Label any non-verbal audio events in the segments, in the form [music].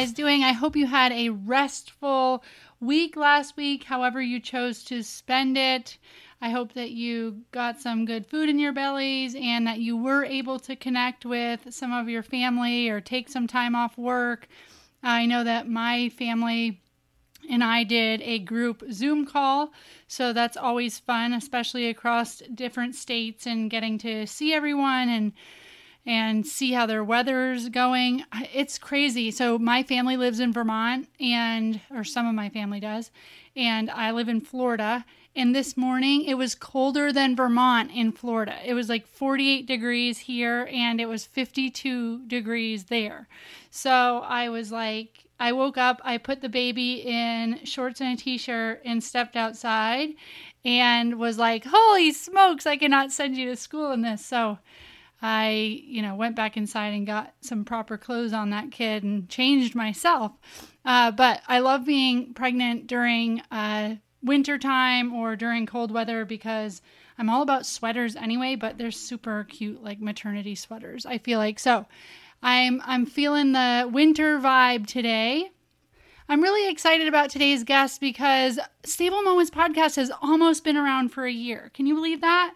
guys doing? I hope you had a restful week last week, however, you chose to spend it. I hope that you got some good food in your bellies and that you were able to connect with some of your family or take some time off work. I know that my family and I did a group Zoom call. So that's always fun, especially across different states and getting to see everyone and and see how their weather's going. It's crazy. So my family lives in Vermont and or some of my family does, and I live in Florida. And this morning it was colder than Vermont in Florida. It was like 48 degrees here and it was 52 degrees there. So I was like I woke up, I put the baby in shorts and a t shirt and stepped outside and was like, Holy smokes, I cannot send you to school in this. So I, you know, went back inside and got some proper clothes on that kid and changed myself. Uh, but I love being pregnant during uh, winter time or during cold weather because I'm all about sweaters anyway, but they're super cute, like maternity sweaters, I feel like. So I'm I'm feeling the winter vibe today. I'm really excited about today's guest because Stable Moments podcast has almost been around for a year. Can you believe that?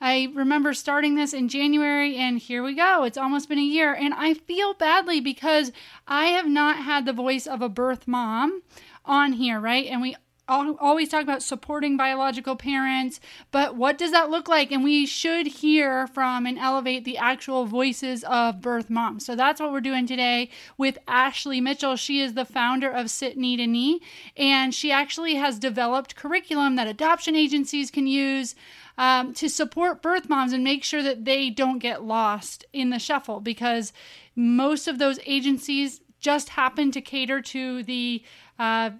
I remember starting this in January, and here we go. It's almost been a year, and I feel badly because I have not had the voice of a birth mom on here, right? And we always talk about supporting biological parents, but what does that look like? And we should hear from and elevate the actual voices of birth moms. So that's what we're doing today with Ashley Mitchell. She is the founder of Sit Knee to Knee, and she actually has developed curriculum that adoption agencies can use. Um, to support birth moms and make sure that they don't get lost in the shuffle because most of those agencies just happen to cater to the uh,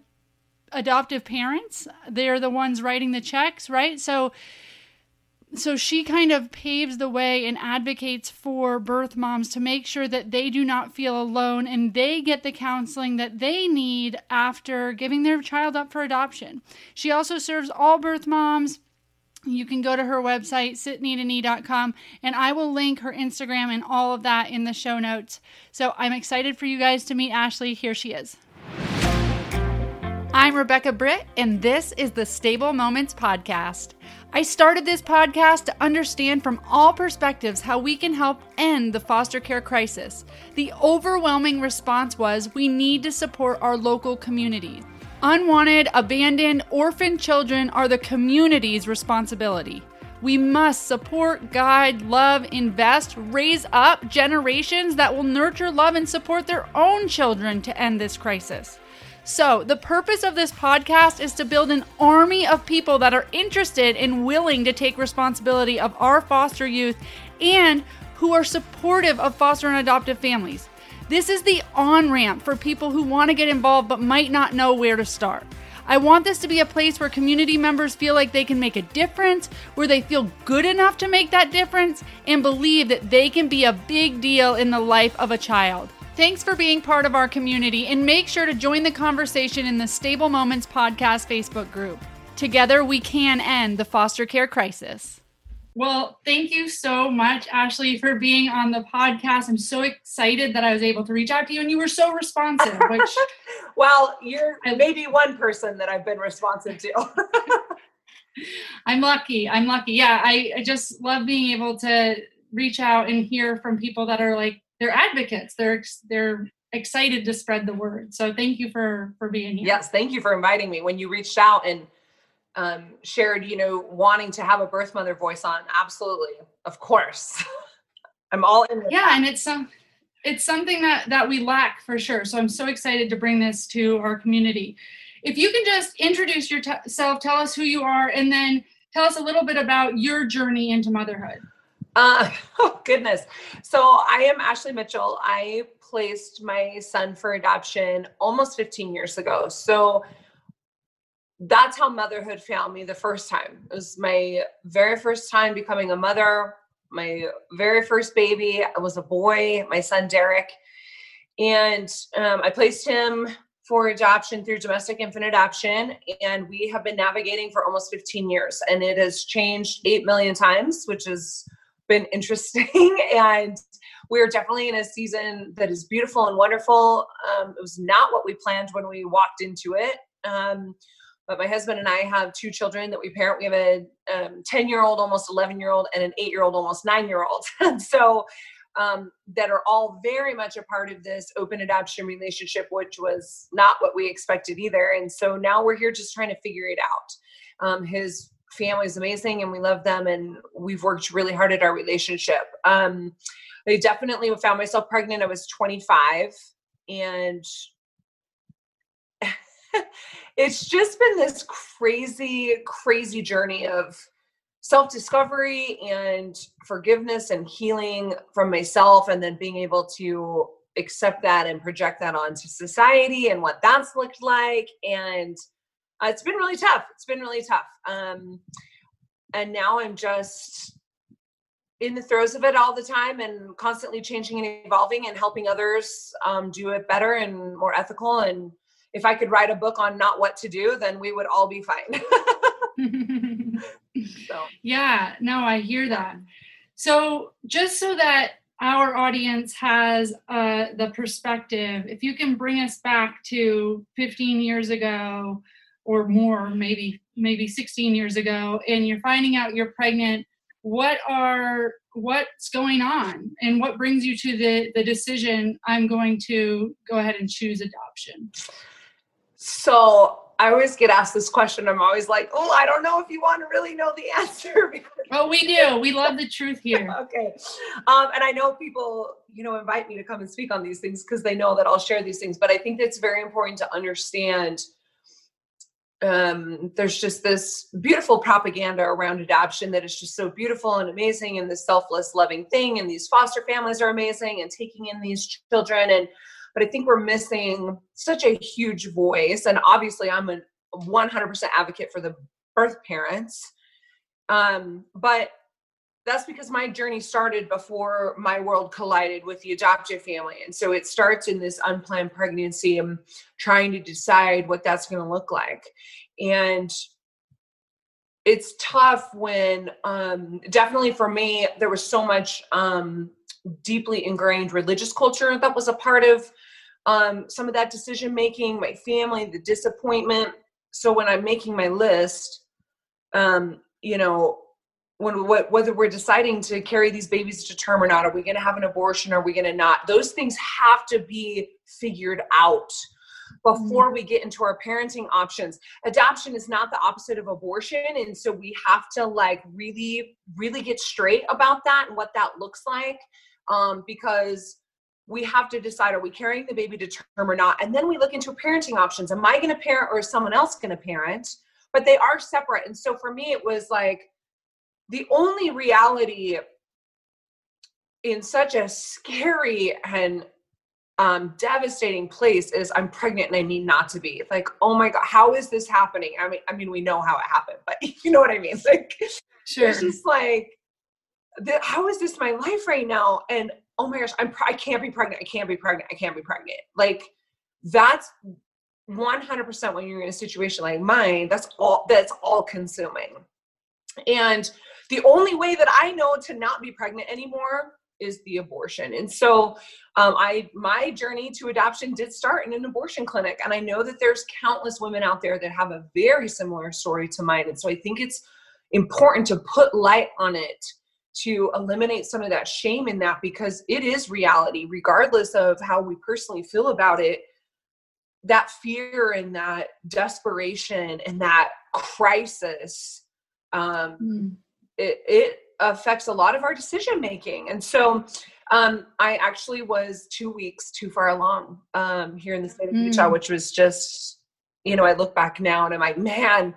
adoptive parents. They're the ones writing the checks, right? So so she kind of paves the way and advocates for birth moms to make sure that they do not feel alone and they get the counseling that they need after giving their child up for adoption. She also serves all birth moms. You can go to her website, sitkneetoknee.com, and I will link her Instagram and all of that in the show notes. So I'm excited for you guys to meet Ashley. Here she is. I'm Rebecca Britt, and this is the Stable Moments Podcast. I started this podcast to understand from all perspectives how we can help end the foster care crisis. The overwhelming response was we need to support our local communities. Unwanted, abandoned, orphaned children are the community's responsibility. We must support, guide, love, invest, raise up generations that will nurture, love, and support their own children to end this crisis. So, the purpose of this podcast is to build an army of people that are interested and willing to take responsibility of our foster youth and who are supportive of foster and adoptive families. This is the on ramp for people who want to get involved but might not know where to start. I want this to be a place where community members feel like they can make a difference, where they feel good enough to make that difference, and believe that they can be a big deal in the life of a child. Thanks for being part of our community and make sure to join the conversation in the Stable Moments Podcast Facebook group. Together, we can end the foster care crisis. Well, thank you so much, Ashley, for being on the podcast. I'm so excited that I was able to reach out to you and you were so responsive, [laughs] which well, you're maybe one person that I've been responsive to. [laughs] I'm lucky. I'm lucky. Yeah, I, I just love being able to reach out and hear from people that are like they're advocates. They're they're excited to spread the word. So thank you for for being here. Yes, thank you for inviting me. When you reached out and um, shared, you know, wanting to have a birth mother voice on, absolutely, of course, [laughs] I'm all in. Yeah, and it's some it's something that that we lack for sure. So I'm so excited to bring this to our community. If you can just introduce yourself, tell us who you are, and then tell us a little bit about your journey into motherhood. Uh, [laughs] oh, goodness. So I am Ashley Mitchell. I placed my son for adoption almost 15 years ago. So that's how motherhood found me the first time. It was my very first time becoming a mother. My very first baby was a boy, my son Derek. And um, I placed him for adoption through domestic infant adoption. And we have been navigating for almost 15 years. And it has changed 8 million times, which is been [laughs] interesting. and we're definitely in a season that is beautiful and wonderful. Um, it was not what we planned when we walked into it. Um, but my husband and I have two children that we parent. We have a 10 um, year old, almost 11 year old, and an eight year old, almost nine year old. [laughs] so um, that are all very much a part of this open adoption relationship, which was not what we expected either. And so now we're here just trying to figure it out. Um, his family is amazing and we love them, and we've worked really hard at our relationship. Um, I definitely found myself pregnant. I was 25 and [laughs] it's just been this crazy, crazy journey of self discovery and forgiveness and healing from myself, and then being able to accept that and project that onto society and what that's looked like. And uh, it's been really tough. It's been really tough. Um, and now I'm just in the throes of it all the time and constantly changing and evolving and helping others um, do it better and more ethical. And if I could write a book on not what to do, then we would all be fine. [laughs] [laughs] so. Yeah, no, I hear that. So, just so that our audience has uh, the perspective, if you can bring us back to 15 years ago or more, maybe maybe 16 years ago, and you're finding out you're pregnant, what are what's going on, and what brings you to the the decision? I'm going to go ahead and choose adoption. So I always get asked this question. I'm always like, oh, I don't know if you want to really know the [laughs] answer. [laughs] oh, we do. We love the truth here. [laughs] okay. Um, and I know people, you know, invite me to come and speak on these things because they know that I'll share these things. But I think it's very important to understand um, there's just this beautiful propaganda around adoption that is just so beautiful and amazing and this selfless loving thing and these foster families are amazing and taking in these children and but I think we're missing such a huge voice. And obviously, I'm a 100% advocate for the birth parents. Um, but that's because my journey started before my world collided with the adoptive family. And so it starts in this unplanned pregnancy and trying to decide what that's going to look like. And it's tough when um, definitely for me there was so much um, deeply ingrained religious culture that was a part of um, some of that decision making, my family, the disappointment. So when I'm making my list, um, you know, when what, whether we're deciding to carry these babies to term or not, are we going to have an abortion? Are we going to not? Those things have to be figured out before mm-hmm. we get into our parenting options. Adoption is not the opposite of abortion. And so we have to like really, really get straight about that and what that looks like. Um, because we have to decide are we carrying the baby to term or not and then we look into parenting options am i going to parent or is someone else going to parent but they are separate and so for me it was like the only reality in such a scary and um, devastating place is I'm pregnant and I need not to be. Like, oh my god, how is this happening? I mean, I mean, we know how it happened, but [laughs] you know what I mean. Like, sure. it's just like, the, how is this my life right now? And oh my gosh, I'm I can't be pregnant. I can't be pregnant. I can't be pregnant. Like that's 100% when you're in a situation like mine, that's all that's all consuming. And the only way that I know to not be pregnant anymore is the abortion. And so um, I my journey to adoption did start in an abortion clinic. And I know that there's countless women out there that have a very similar story to mine. And so I think it's important to put light on it to eliminate some of that shame in that because it is reality, regardless of how we personally feel about it. That fear and that desperation and that crisis, um, mm. it, it affects a lot of our decision making. And so um, I actually was two weeks too far along um, here in the state of mm. Utah, which was just, you know, I look back now and I'm like, man,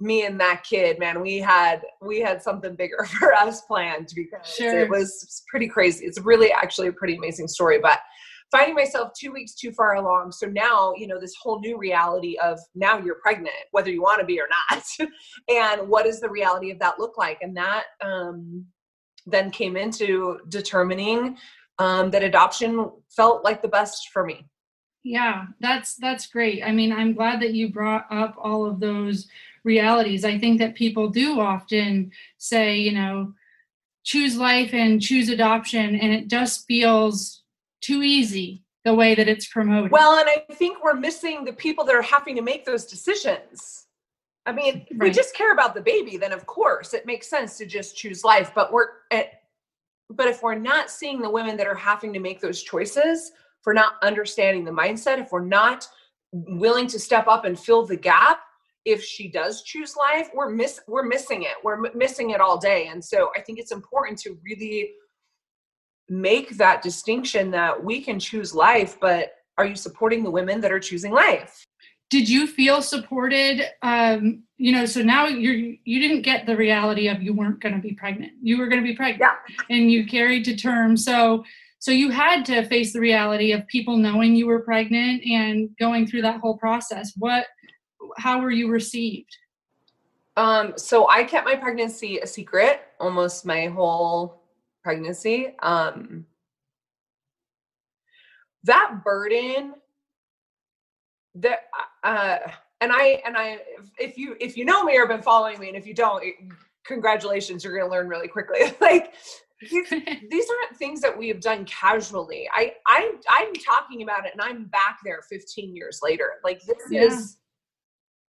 me and that kid, man, we had we had something bigger [laughs] for us planned because sure. it was pretty crazy. It's really actually a pretty amazing story, but finding myself two weeks too far along. So now, you know, this whole new reality of now you're pregnant, whether you want to be or not. [laughs] and what does the reality of that look like? And that um, then came into determining um, that adoption felt like the best for me. Yeah, that's that's great. I mean, I'm glad that you brought up all of those realities. I think that people do often say, you know, choose life and choose adoption and it just feels too easy the way that it's promoted. Well, and I think we're missing the people that are having to make those decisions. I mean, if right. we just care about the baby, then of course it makes sense to just choose life. But we're at, but if we're not seeing the women that are having to make those choices, if we're not understanding the mindset, if we're not willing to step up and fill the gap, if she does choose life, we're miss we're missing it. We're m- missing it all day. And so I think it's important to really make that distinction that we can choose life, but are you supporting the women that are choosing life? Did you feel supported? Um, you know, so now you're you didn't get the reality of you weren't going to be pregnant. You were going to be pregnant, yeah. and you carried to term. So, so you had to face the reality of people knowing you were pregnant and going through that whole process. What, how were you received? Um, so I kept my pregnancy a secret almost my whole pregnancy. Um, that burden that uh, and I and I if you if you know me or been following me and if you don't congratulations you're going to learn really quickly [laughs] like these, [laughs] these aren't things that we have done casually I I I'm talking about it and I'm back there 15 years later like this yeah. is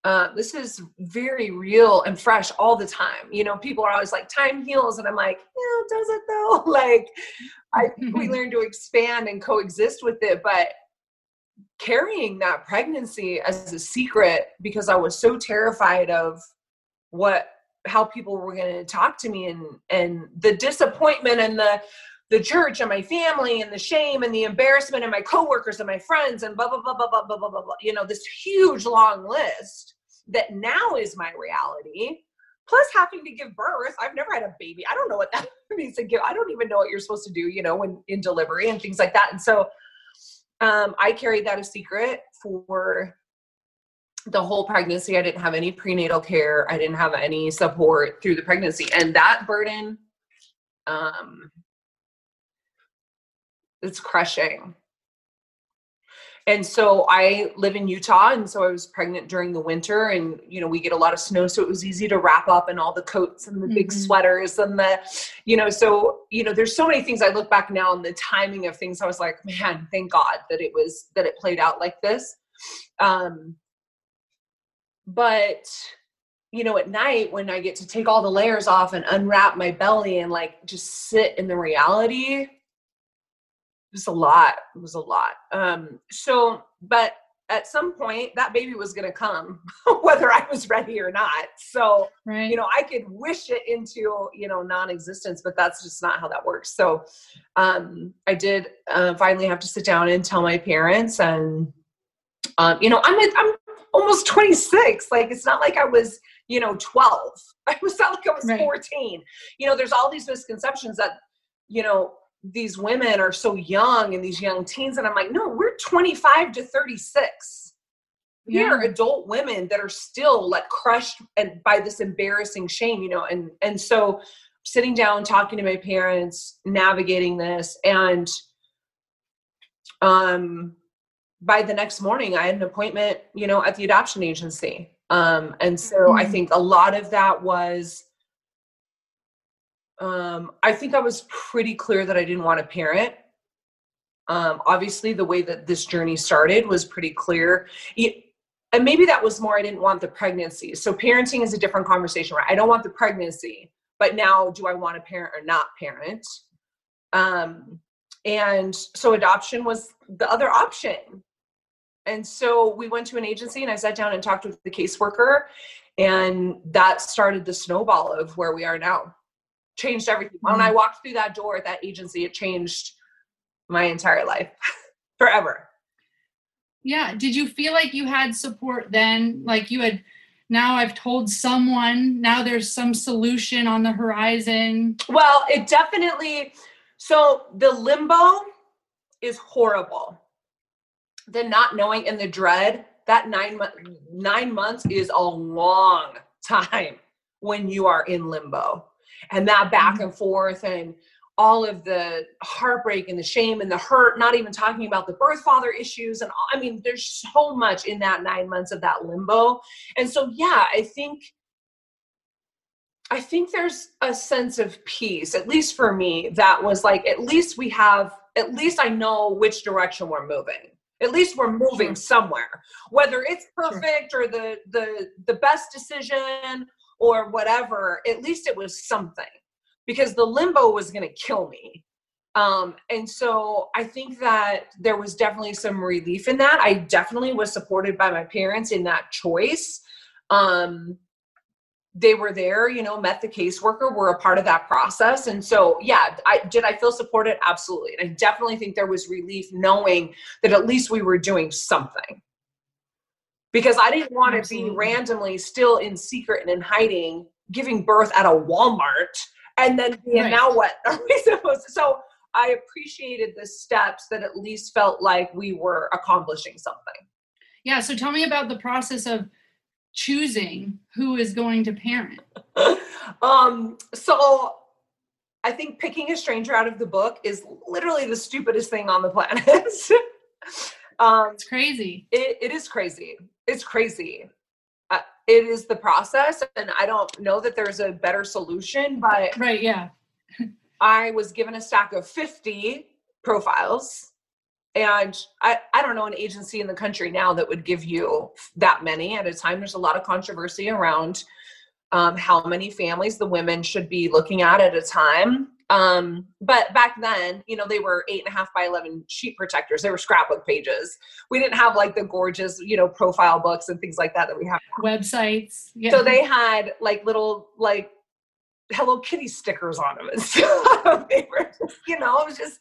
uh, this is very real and fresh all the time. You know, people are always like, time heals. And I'm like, yeah, it does it though? [laughs] like, I we [laughs] learn to expand and coexist with it. But carrying that pregnancy as a secret because I was so terrified of what how people were going to talk to me and and the disappointment and the the church and my family and the shame and the embarrassment and my coworkers and my friends and blah blah blah blah blah blah blah blah, blah. you know this huge long list that now is my reality plus having to give birth i've never had a baby i don't know what that [laughs] means to give i don't even know what you're supposed to do you know when in delivery and things like that and so um, i carried that a secret for the whole pregnancy i didn't have any prenatal care i didn't have any support through the pregnancy and that burden um it's crushing and so I live in Utah, and so I was pregnant during the winter, and you know we get a lot of snow, so it was easy to wrap up in all the coats and the big mm-hmm. sweaters and the, you know, so you know there's so many things. I look back now and the timing of things. I was like, man, thank God that it was that it played out like this. Um, but you know, at night when I get to take all the layers off and unwrap my belly and like just sit in the reality was a lot. It was a lot. Um, so, but at some point that baby was going to come [laughs] whether i was ready or not so right. you know i could wish it into you know non-existence but that's just not how that works so um, i did uh, finally have to sit down and tell my parents and um, you know i'm i'm almost 26 like it's not like i was you know 12 [laughs] i was not like i was right. 14 you know there's all these misconceptions that you know these women are so young and these young teens and i'm like no we're 25 to 36 we yeah. are adult women that are still like crushed and by this embarrassing shame you know and and so sitting down talking to my parents navigating this and um by the next morning i had an appointment you know at the adoption agency um and so mm-hmm. i think a lot of that was um, I think I was pretty clear that I didn't want a parent. Um, obviously, the way that this journey started was pretty clear. And maybe that was more I didn't want the pregnancy. So parenting is a different conversation, right? I don't want the pregnancy, but now do I want a parent or not parent? Um, and so adoption was the other option. And so we went to an agency and I sat down and talked with the caseworker, and that started the snowball of where we are now changed everything. When I mm-hmm. walked through that door at that agency, it changed my entire life [laughs] forever. Yeah. Did you feel like you had support then? Like you had now I've told someone, now there's some solution on the horizon? Well, it definitely so the limbo is horrible. The not knowing and the dread, that 9 month 9 months is a long [laughs] time when you are in limbo and that back mm-hmm. and forth and all of the heartbreak and the shame and the hurt, not even talking about the birth father issues. And I mean, there's so much in that nine months of that limbo. And so, yeah, I think I think there's a sense of peace, at least for me, that was like, at least we have, at least I know which direction we're moving. At least we're moving sure. somewhere. Whether it's perfect sure. or the the the best decision or whatever, at least it was something. Because the limbo was gonna kill me. Um, and so I think that there was definitely some relief in that. I definitely was supported by my parents in that choice. Um, they were there, you know, met the caseworker, were a part of that process. And so, yeah, I did I feel supported? Absolutely. And I definitely think there was relief knowing that at least we were doing something. Because I didn't want to be randomly still in secret and in hiding, giving birth at a Walmart and then being right. now what [laughs] are we supposed to so I appreciated the steps that at least felt like we were accomplishing something. Yeah. So tell me about the process of choosing who is going to parent? [laughs] um, so I think picking a stranger out of the book is literally the stupidest thing on the planet. [laughs] um, it's crazy. It, it is crazy. It's crazy. Uh, it is the process, and I don't know that there's a better solution, but right, yeah. [laughs] I was given a stack of 50 profiles and I, I don't know an agency in the country now that would give you that many at a time there's a lot of controversy around um, how many families the women should be looking at at a time um, but back then you know they were eight and a half by 11 sheet protectors they were scrapbook pages we didn't have like the gorgeous you know profile books and things like that that we have now. websites yeah. so they had like little like hello kitty stickers on them and stuff they were just, you know it was just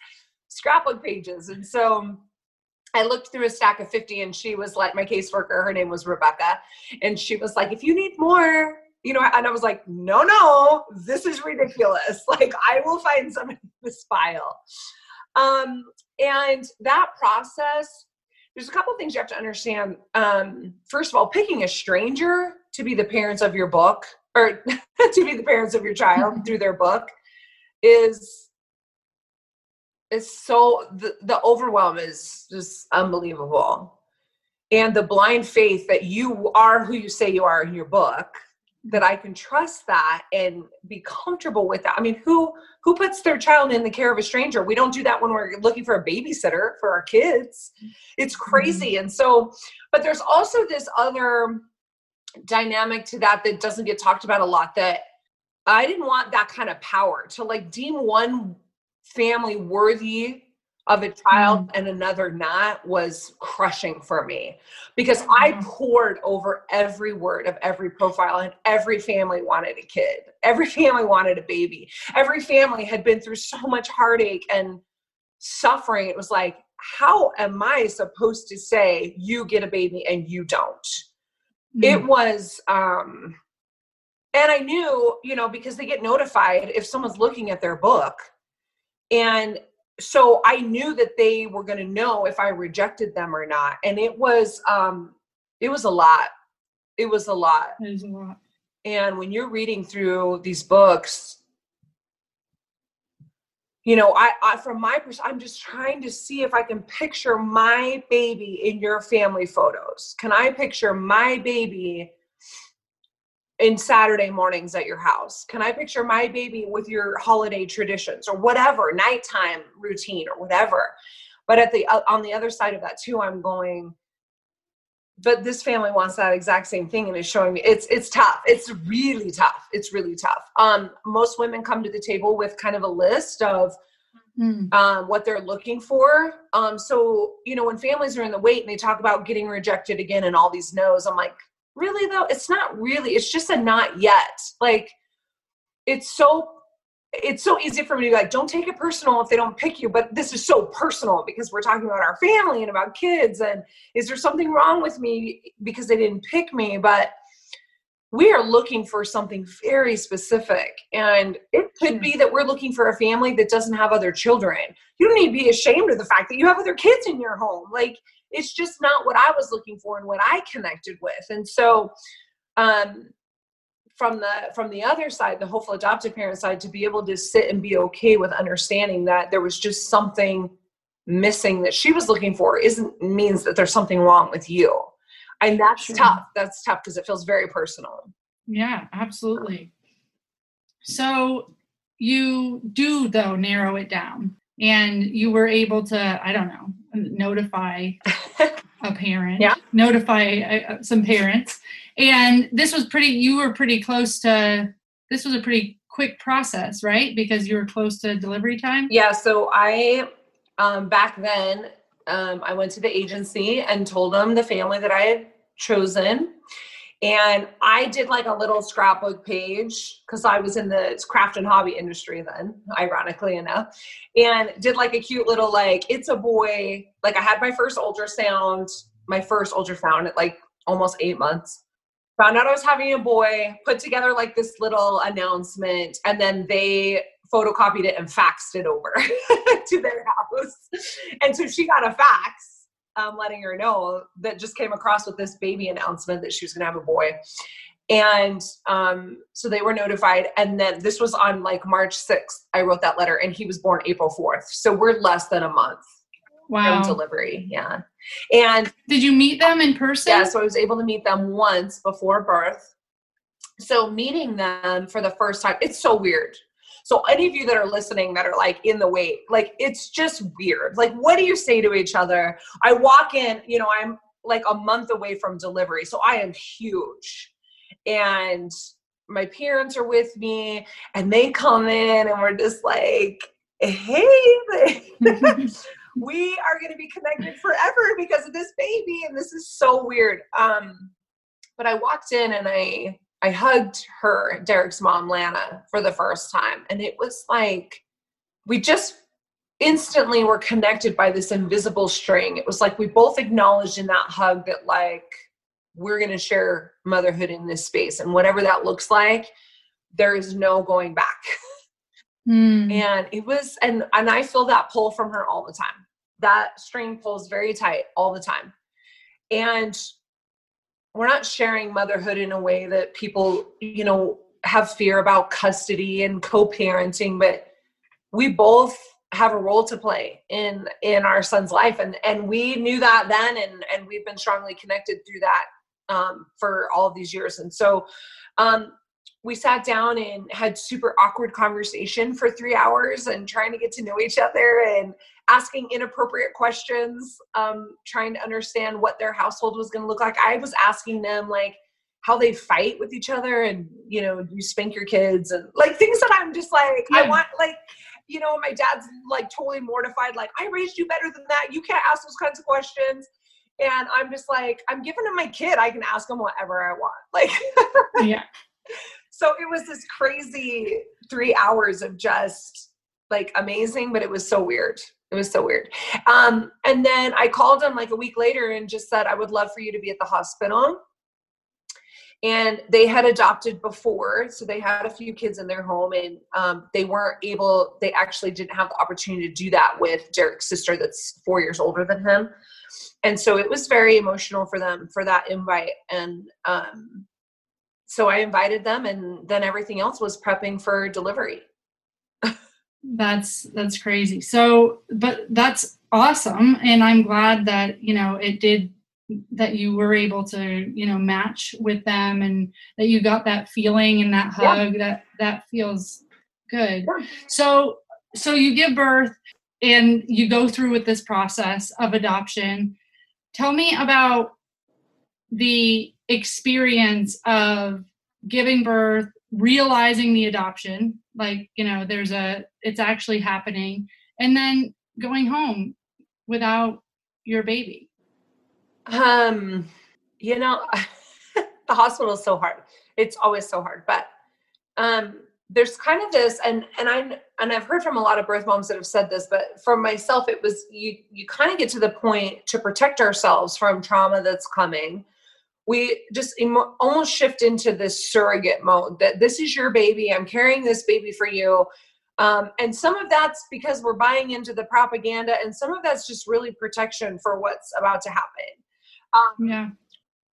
scrapbook pages. And so I looked through a stack of 50 and she was like, my caseworker, her name was Rebecca. And she was like, if you need more, you know, and I was like, no, no, this is ridiculous. [laughs] Like, I will find some in this file. Um, and that process, there's a couple things you have to understand. Um, first of all, picking a stranger to be the parents of your book or [laughs] to be the parents of your child [laughs] through their book is is so the, the overwhelm is just unbelievable and the blind faith that you are who you say you are in your book that i can trust that and be comfortable with that. I mean who who puts their child in the care of a stranger? We don't do that when we're looking for a babysitter for our kids. It's crazy. Mm-hmm. and so but there's also this other dynamic to that that doesn't get talked about a lot that i didn't want that kind of power to like deem one family worthy of a child mm. and another not was crushing for me because I mm. poured over every word of every profile and every family wanted a kid. Every [laughs] family wanted a baby. Every family had been through so much heartache and suffering. It was like, how am I supposed to say you get a baby and you don't? Mm. It was um and I knew, you know, because they get notified if someone's looking at their book and so I knew that they were going to know if I rejected them or not. And it was, um, it was a lot. It was a lot. It was a lot. And when you're reading through these books, you know, I, I from my perspective, I'm just trying to see if I can picture my baby in your family photos. Can I picture my baby in Saturday mornings at your house? Can I picture my baby with your holiday traditions or whatever, nighttime routine or whatever? But at the uh, on the other side of that too, I'm going but this family wants that exact same thing and is showing me it's it's tough. It's really tough. It's really tough. Um most women come to the table with kind of a list of Mm. Um, what they're looking for. Um, so, you know, when families are in the wait and they talk about getting rejected again and all these no's, I'm like, really though it's not really it's just a not yet. Like it's so it's so easy for me to be like don't take it personal if they don't pick you but this is so personal because we're talking about our family and about kids and is there something wrong with me because they didn't pick me? But we are looking for something very specific and it could be that we're looking for a family that doesn't have other children. You don't need to be ashamed of the fact that you have other kids in your home. Like it's just not what I was looking for and what I connected with. And so um from the from the other side, the hopeful adoptive parent side, to be able to sit and be okay with understanding that there was just something missing that she was looking for isn't means that there's something wrong with you. And that's sure. tough. That's tough because it feels very personal. Yeah, absolutely. So you do though narrow it down and you were able to i don't know notify a parent Yeah. notify uh, some parents and this was pretty you were pretty close to this was a pretty quick process right because you were close to delivery time Yeah, so I um back then um I went to the agency and told them the family that I had chosen. And I did like a little scrapbook page because I was in the craft and hobby industry then, ironically enough, and did like a cute little like it's a boy. Like I had my first ultrasound, my first ultrasound at like almost eight months. Found out I was having a boy, put together like this little announcement, and then they photocopied it and faxed it over [laughs] to their house. And so she got a fax um, letting her know that just came across with this baby announcement that she was going to have a boy. And um, so they were notified. And then this was on like March 6th. I wrote that letter, and he was born April 4th. So we're less than a month wow from delivery. Yeah. And did you meet them in person yeah, so I was able to meet them once before birth. So meeting them for the first time, it's so weird. So any of you that are listening that are like in the wait, like it's just weird. Like what do you say to each other? I walk in, you know, I'm like a month away from delivery, so I am huge. And my parents are with me and they come in and we're just like, "Hey, [laughs] we are going to be connected forever because of this baby and this is so weird um but i walked in and i i hugged her derek's mom lana for the first time. And it was like we just instantly were connected by this invisible string. It was like we both acknowledged in that hug that like we're going to share motherhood in this space. And whatever that looks like there is no going back. [laughs] Hmm. and it was and and i feel that pull from her all the time. That string pulls very tight all the time. And we're not sharing motherhood in a way that people you know have fear about custody and co-parenting but we both have a role to play in in our son's life. And and we knew that then and and we've been strongly connected through that um, for all these years. And so um, we sat down and had super awkward conversation for three hours and trying to get to know each other and asking inappropriate questions um, trying to understand what their household was going to look like. I was asking them like how they fight with each other and you know you spank your kids and like things that i'm just like i want like you know my dad's like totally mortified like i raised you better than that. You can't ask those kinds of questions. And i'm just like i'm giving him my kid. I can ask him whatever i want. Like yeah [laughs] so it was this crazy three hours of just like amazing but it was so weird. It was so weird. Um, and then i called him like a week later and just said i would love for you to be at the hospital. And they had adopted before so they had a few kids in their home and um, they weren't able they actually didn't have the opportunity to do that with derek's sister that's four years older than him. And so it was very emotional for them for that invite. And um, so I invited them, and then everything else was prepping for delivery. That's that's crazy. So, but that's awesome, and I'm glad that you know it did that you were able to you know match with them, and that you got that feeling and that Yeah. hug. That that feels good. Yeah. So, so you give birth, and you go through with this process of adoption. Tell me about the experience of giving birth realizing the adoption like you know there's a it's actually happening and then going home without your baby Um, you know, [laughs] the hospital is so hard. It's always so hard, but um, there's kind of this, and and I and I've heard from a lot of birth moms that have said this, but for myself, it was you you kind of get to the point to protect ourselves from trauma that's coming. We just emo- almost shift into this surrogate mode that this is your baby. I'm carrying this baby for you. Um, and some of that's because we're buying into the propaganda, and some of that's just really protection for what's about to happen. Um, yeah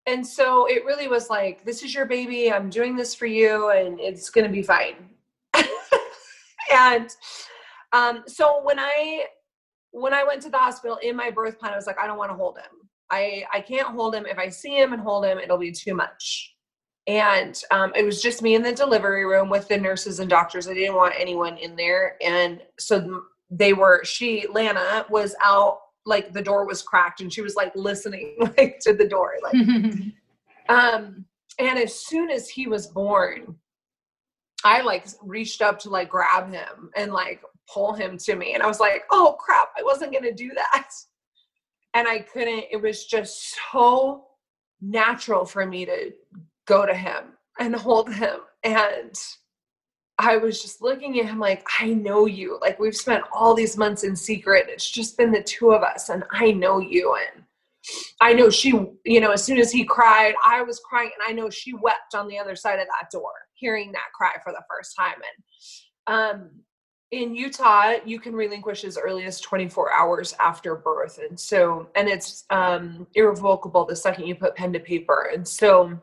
and so it really was like, this is your baby. I'm doing this for you, and it's going to be fine. [laughs] and um, so when I when I went to the hospital in my birth plan, I was like, I don't want to hold him. I I can't hold him. If I see him and hold him, it'll be too much. and um, it was just me in the delivery room with the nurses and doctors. I didn't want anyone in there, and so they were. She Lana was out, like the door was cracked, and she was like listening, [laughs] like to the door, like. [laughs] um, and as soon as he was born, I like reached up to like grab him and like pull him to me, and I was like, "Oh crap! I wasn't gonna do that." And I couldn't. It was just so natural for me to go to him and hold him. And I was just looking at him like, I know you. Like, we've spent all these months in secret. It's just been the two of us, and I know you. And I know she, you know, as soon as he cried, I was crying, and I know she wept on the other side of that door, hearing that cry for the first time. And um, in Utah, you can relinquish as early as 24 hours after birth. And so, and it's um, irrevocable the second you put pen to paper. And so,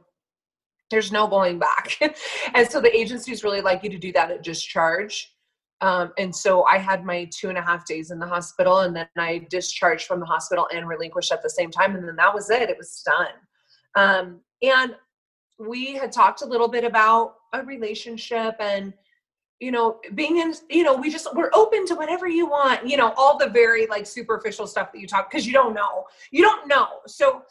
there's no going back. [laughs] and so the agencies really like you to do that at discharge. Um, and so I had my two and a half days in the hospital, and then I discharged from the hospital and relinquished at the same time. And then that was it, it was done. Um, and we had talked a little bit about a relationship and you know being in you know we just we're open to whatever you want you know all the very like superficial stuff that you talk because you don't know. You don't know. So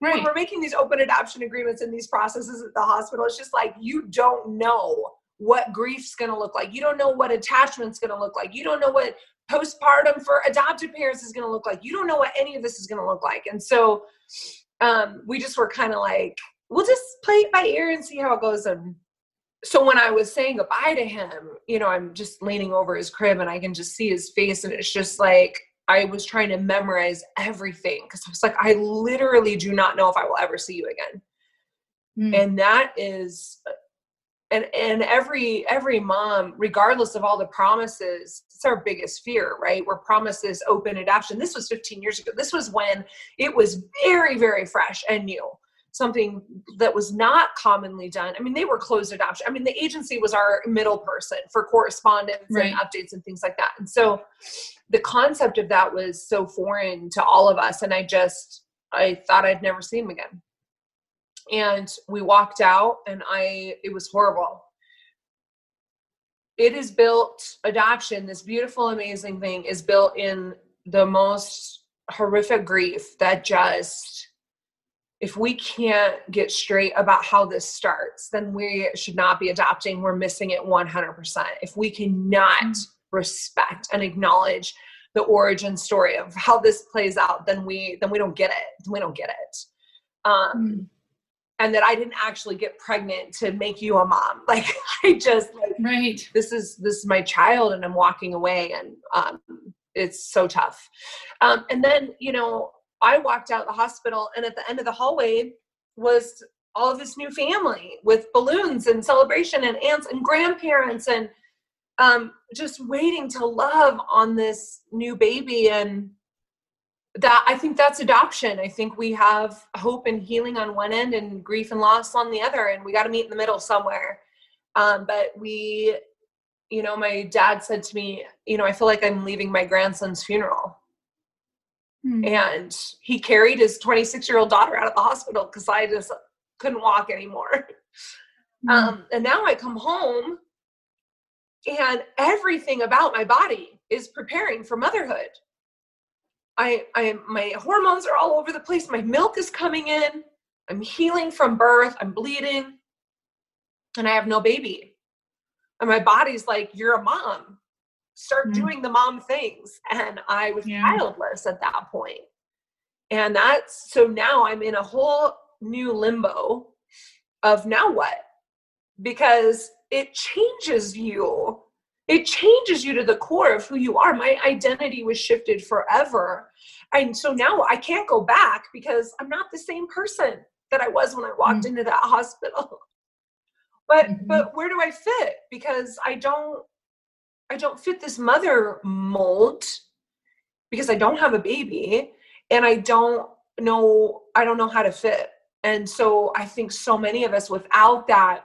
right. when we're making these open adoption agreements and these processes at the hospital it's just like you don't know what grief's going to look like. You don't know what attachment's going to look like. You don't know what postpartum for adopted parents is going to look like. You don't know what any of this is going to look like. And so um we just were kind of like we'll just play it by ear and see how it goes and so when I was saying goodbye to him, you know, I'm just leaning over his crib and I can just see his face, and it's just like I was trying to memorize everything because I was like, I literally do not know if I will ever see you again. Mm. And that is and and every every mom regardless of all the promises it's our biggest fear right where promises open adoption this was 15 years ago this was when it was very very fresh and new something that was not commonly done. I mean, they were closed adoption. I mean, the agency was our middle person for correspondence right. and updates and things like that. And so the concept of that was so foreign to all of us. And I just, I thought I'd never see him again. And we walked out and I, it was horrible. It is built, adoption, this beautiful, amazing thing is built in the most horrific grief that just if we can't get straight about how this starts, then we should not be adopting. We're missing it 100%. If we cannot mm. respect and acknowledge the origin story of how this plays out, then we then we don't get it. We don't get it. Um, mm. And that I didn't actually get pregnant to make you a mom. [laughs] Like I just like right. This is this is my child, and I'm walking away, and um, it's so tough. Um, and then you know I walked out the hospital, and at the end of the hallway was all of this new family with balloons and celebration and aunts and grandparents and um, just waiting to love on this new baby. And that i think that's adoption. I think we have hope and healing on one end and grief and loss on the other and we got to meet in the middle somewhere. Um, but we you know my dad said to me you know i feel like i'm leaving my grandson's funeral Hmm. And he carried his 26 year old daughter out of the hospital because I just couldn't walk anymore. Mm. Um, and now I come home and everything about my body is preparing for motherhood. I, I, my hormones are all over the place. My milk is coming in. I'm healing from birth. I'm bleeding, and I have no baby. And my body's like, "You're a mom start mm-hmm. doing the mom things. And I was yeah. childless at that point. And that's so now I'm in a whole new limbo of now what? Because it changes you. It changes you to the core of who you are. My identity was shifted forever. And so now I can't go back because I'm not the same person that I was when I walked mm-hmm. into that [laughs] hospital. But mm-hmm. but where do I fit? Because I don't I don't fit this mother mold because I don't have a baby and I don't know I don't know how to fit. And so I think so many of us without that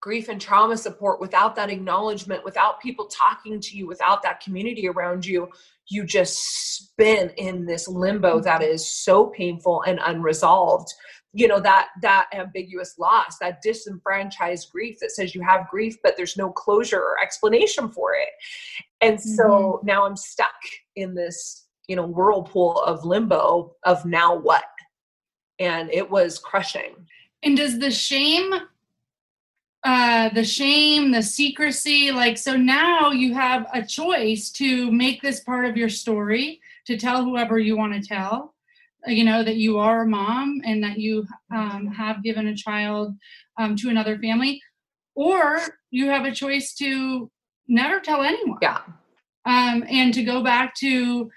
grief and trauma support, without that acknowledgement, without people talking to you, without that community around you, you just spin in this limbo that is so painful and unresolved you know that that ambiguous loss that disenfranchised grief that says you have grief but there's no closure or explanation for it. And so mm-hmm. now i'm stuck in this you know whirlpool of limbo of now what? And it was crushing. And does the shame uh the shame the secrecy like so now you have a choice to make this part of your story to tell whoever you want to tell you know that you are a mom and that you um, have given a child um, to another family or you have a choice to never tell anyone. Yeah. Um, and to go back to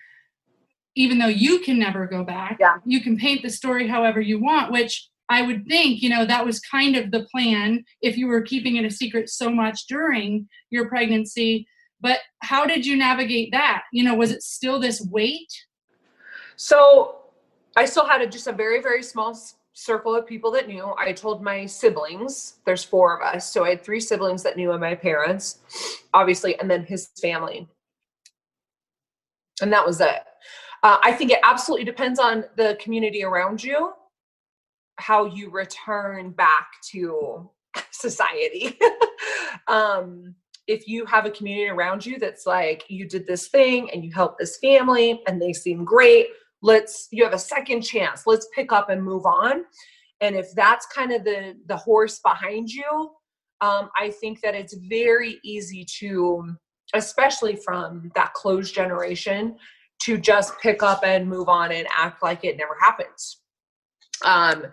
even though you can never go back yeah. you can paint the story however you want which i would think you know that was kind of the plan if you were keeping it a secret so much during your pregnancy. But how did you navigate that? You know was it still this weight? So I still had a, just a very, very small circle of people that knew. I told my siblings, there's four of us. So I had three siblings that knew of my parents, obviously, and then his family. And that was it. Uh, I think it absolutely depends on the community around you, how you return back to [laughs] society. [laughs] um, if you have a community around you that's like, you did this thing and you helped this family and they seem great, let's you have a second chance. Let's pick up and move on. And if that's kind of the the horse behind you um, i think that it's very easy to especially from that closed generation to just pick up and move on and act like it never happens. Um,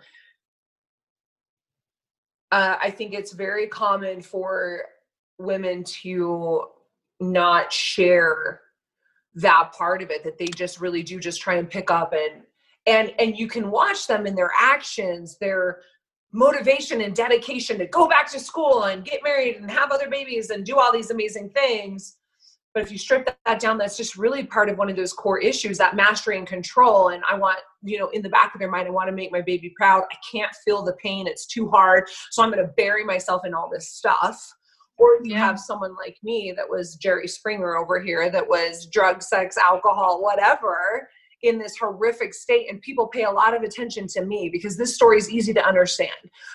uh, i think it's very common for women to not share that part of it that they just really do just try and pick up and and and you can watch them in their actions their motivation and dedication to go back to school and get married and have other babies and do all these amazing things. But if you strip that down that's just really part of one of those core issues that mastery and control. And i want you know in the back of their mind i want to make my baby proud. I can't feel the pain. It's too hard. So i'm going to bury myself in all this stuff or you yeah. have someone like me that was Jerry Springer over here that was drug, sex, alcohol, whatever in this horrific state and people pay a lot of attention to me because this story is easy to understand.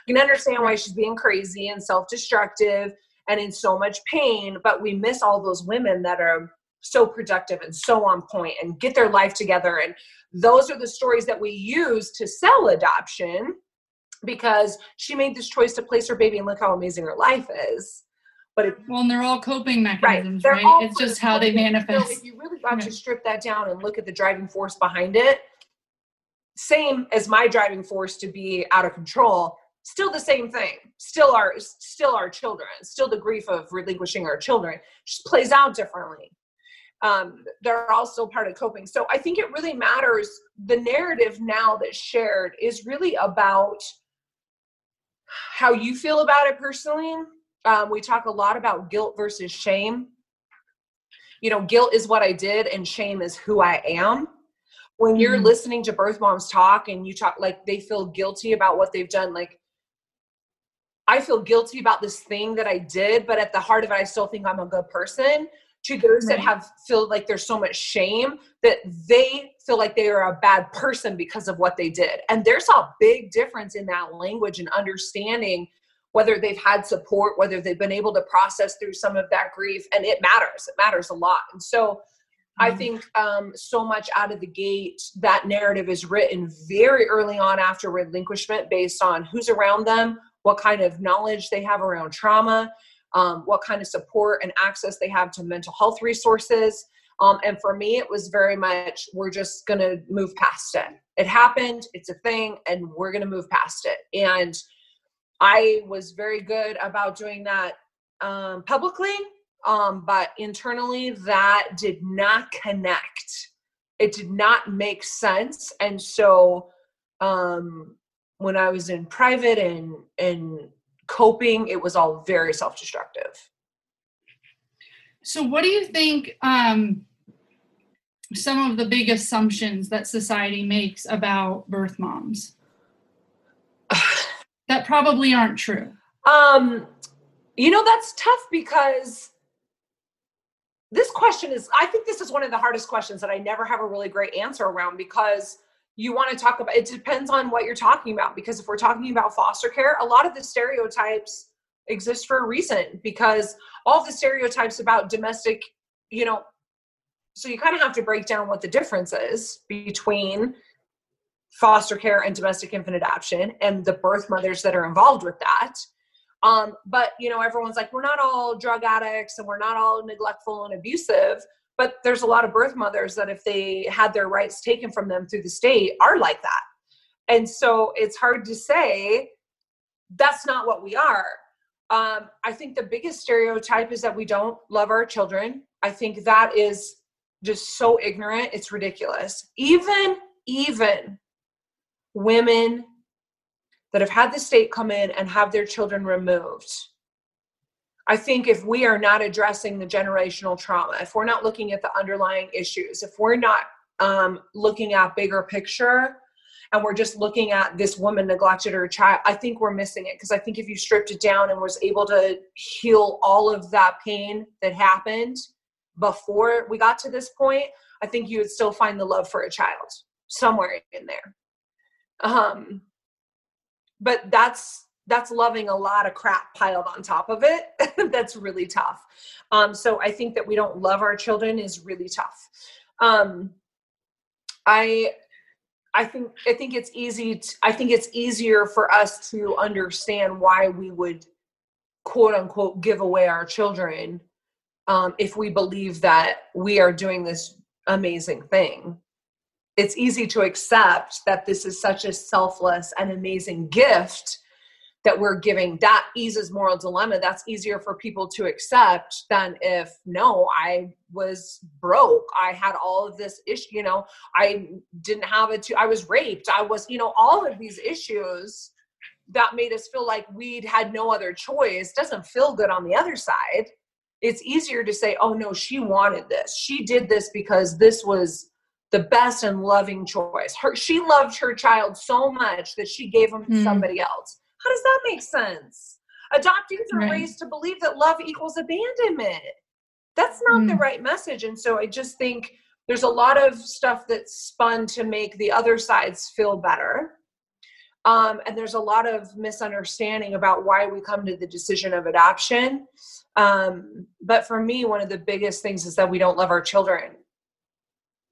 You can understand why she's being crazy and self-destructive and in so much pain, but we miss all those women that are so productive and so on point and get their life together and those are the stories that we use to sell adoption because she made this choice to place her baby and look how amazing her life is but well, and they're all coping mechanisms, right? right? It's just how they manifest. So if you really got to strip that down and look at the driving force behind it, same as my driving force to be out of control, still the same thing. Still our still our children, still the grief of relinquishing our children, just plays out differently. Um, they're also part of coping. So I think it really matters. The narrative now that's shared is really about how you feel about it personally um, we talk a lot about guilt versus shame. You know, guilt is what I did, and shame is who I am. When you're mm-hmm. listening to birth moms talk and you talk like they feel guilty about what they've done, like I feel guilty about this thing that I did, but at the heart of it, I still think I'm a good person. To those that have feel like there's so much shame that they feel like they are a bad person because of what they did. And there's a big difference in that language and understanding whether they've had support, whether they've been able to process through some of that grief. And it matters. It matters a lot. And so I mm-hmm. think um, so much out of the gate, that narrative is written very early on after relinquishment based on who's around them, what kind of knowledge they have around trauma, um, what kind of support and access they have to mental health resources. Um, and for me, it was very much, we're just going to move past it. It happened, it's a thing, and we're going to move past it. And I was very good about doing that um, publicly, um, but internally, that did not connect. It did not make sense. And so, um, when I was in private and and coping, it was all very self destructive. So, what do you think? Um, some of the big assumptions that society makes about birth moms [sighs] [laughs] that probably aren't true? Um, you know, that's tough because this question is, I think this is one of the hardest questions that I never have a really great answer around because you want to talk about it depends on what you're talking about because if we're talking about foster care a lot of the stereotypes exist for a reason because all the stereotypes about domestic you know so you kind of have to break down what the difference is between foster care and domestic infant adoption and the birth mothers that are involved with that. Um, but you know everyone's like we're not all drug addicts and we're not all neglectful and abusive but there's a lot of birth mothers that if they had their rights taken from them through the state are like that. And so it's hard to say that's not what we are. Um, i think the biggest stereotype is that we don't love our children. I think that is just so ignorant. It's ridiculous. Even even women that have had the state come in and have their children removed I think if we are not addressing the generational trauma, if we're not looking at the underlying issues, if we're not um, looking at bigger picture, and we're just looking at this woman neglected her child, I think we're missing it. Because I think if you stripped it down and was able to heal all of that pain that happened before we got to this point, I think you would still find the love for a child somewhere in there. Um, but that's that's loving a lot of crap piled on top of it. [laughs] That's really tough. Um, so i think that we don't love our children is really tough. Um, i i think i think it's easy to, i think it's easier for us to understand why we would quote unquote give away our children um, if we believe that we are doing this amazing thing it's easy to accept that this is such a selfless and amazing gift that we're giving. That eases moral dilemma. That's easier for people to accept than if no i was broke. I had all of this issue you know i didn't have it to i was raped. I was you know all of these issues that made us feel like we'd had no other choice doesn't feel good on the other side. It's easier to say oh no she wanted this. She did this because this was the best and loving choice her she loved her child so much that she gave him to mm. somebody else how does that make sense? Adoptees are right. raised to believe that love equals abandonment. That's not mm. the right message. And so I just think there's a lot of stuff that's spun to make the other sides feel better. Um, and there's a lot of misunderstanding about why we come to the decision of adoption. Um, but for me, one of the biggest things is that we don't love our children